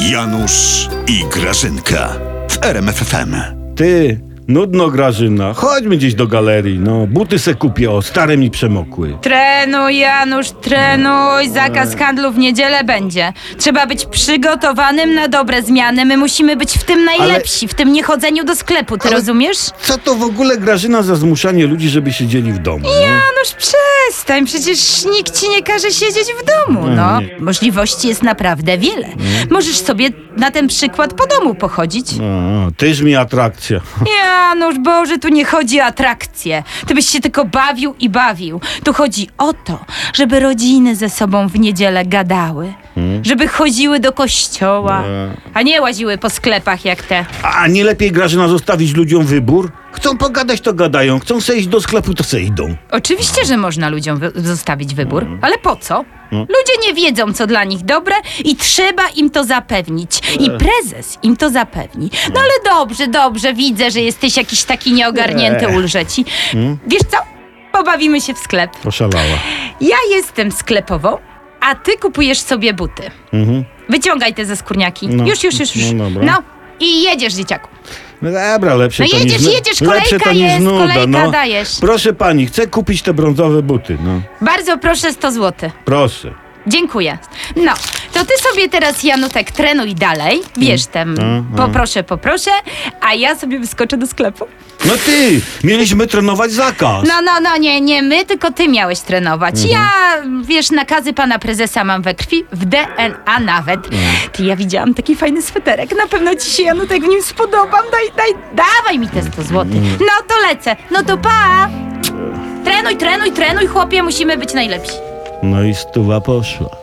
Janusz i Grażynka w RMFFM. Ty, nudno Grażyna, chodźmy gdzieś do galerii, no. Buty se kupię, o, stare mi przemokły. Trenuj, Janusz, trenuj. Zakaz handlu w niedzielę będzie. Trzeba być przygotowanym na dobre zmiany. My musimy być w tym najlepsi, w tym niechodzeniu do sklepu. Ty Ale- rozumiesz? Co to w ogóle Grażyna za zmuszanie ludzi, żeby siedzieli w domu? no? Janusz, przestań. Przecież nikt ci nie każe siedzieć w domu, no. nie. Możliwości jest naprawdę wiele. Możesz sobie na ten przykład po domu pochodzić. O, tyż mi atrakcja. Janusz, Boże, tu nie chodzi o atrakcje. Ty byś się tylko bawił i bawił. Tu chodzi o to, żeby rodziny ze sobą w niedzielę gadały. Żeby chodziły do kościoła, a nie łaziły po sklepach jak te. A nie lepiej Grażyna zostawić ludziom wybór? Chcą pogadać, to gadają. Chcą se iść do sklepu, to se idą. Oczywiście, że można ludziom wy- zostawić wybór, ale po co? Ludzie nie wiedzą, co dla nich dobre i trzeba im to zapewnić. I prezes im to zapewni. No ale dobrze, dobrze, widzę, że jesteś jakiś taki nieogarnięty, Ech. ulżę ci. Wiesz co? Pobawimy się w sklep. Poszalała. Ja jestem sklepową, a ty kupujesz sobie buty. Mhm. Wyciągaj te ze skórniaki. No, Już, już, już. już. no. No i jedziesz, dzieciaku. No dobra, lepsze No to jedziesz, niż, jedziesz, kolejka jest, nuda, kolejka no. dajesz. Proszę pani, chcę kupić te brązowe buty, no. Bardzo proszę 100 zł. Proszę. Dziękuję. No, to ty sobie teraz, Janutek, trenuj dalej. Wiesz, tem, Mm, poproszę, poproszę, a ja sobie wyskoczę do sklepu. No ty, mieliśmy trenować zakaz. No, no, no, nie, nie my, tylko ty miałeś trenować. Mhm. Ja, wiesz, nakazy pana prezesa mam we krwi, w DNA nawet. Mhm. Ty, ja widziałam taki fajny sweterek. Na pewno ci się, Janutek, w nim spodobam. Daj, daj, dawaj mi te 100 zł. Mhm. No, to lecę. No to pa! Trenuj, trenuj, trenuj, chłopie, musimy być najlepsi. No i stuwa poszła.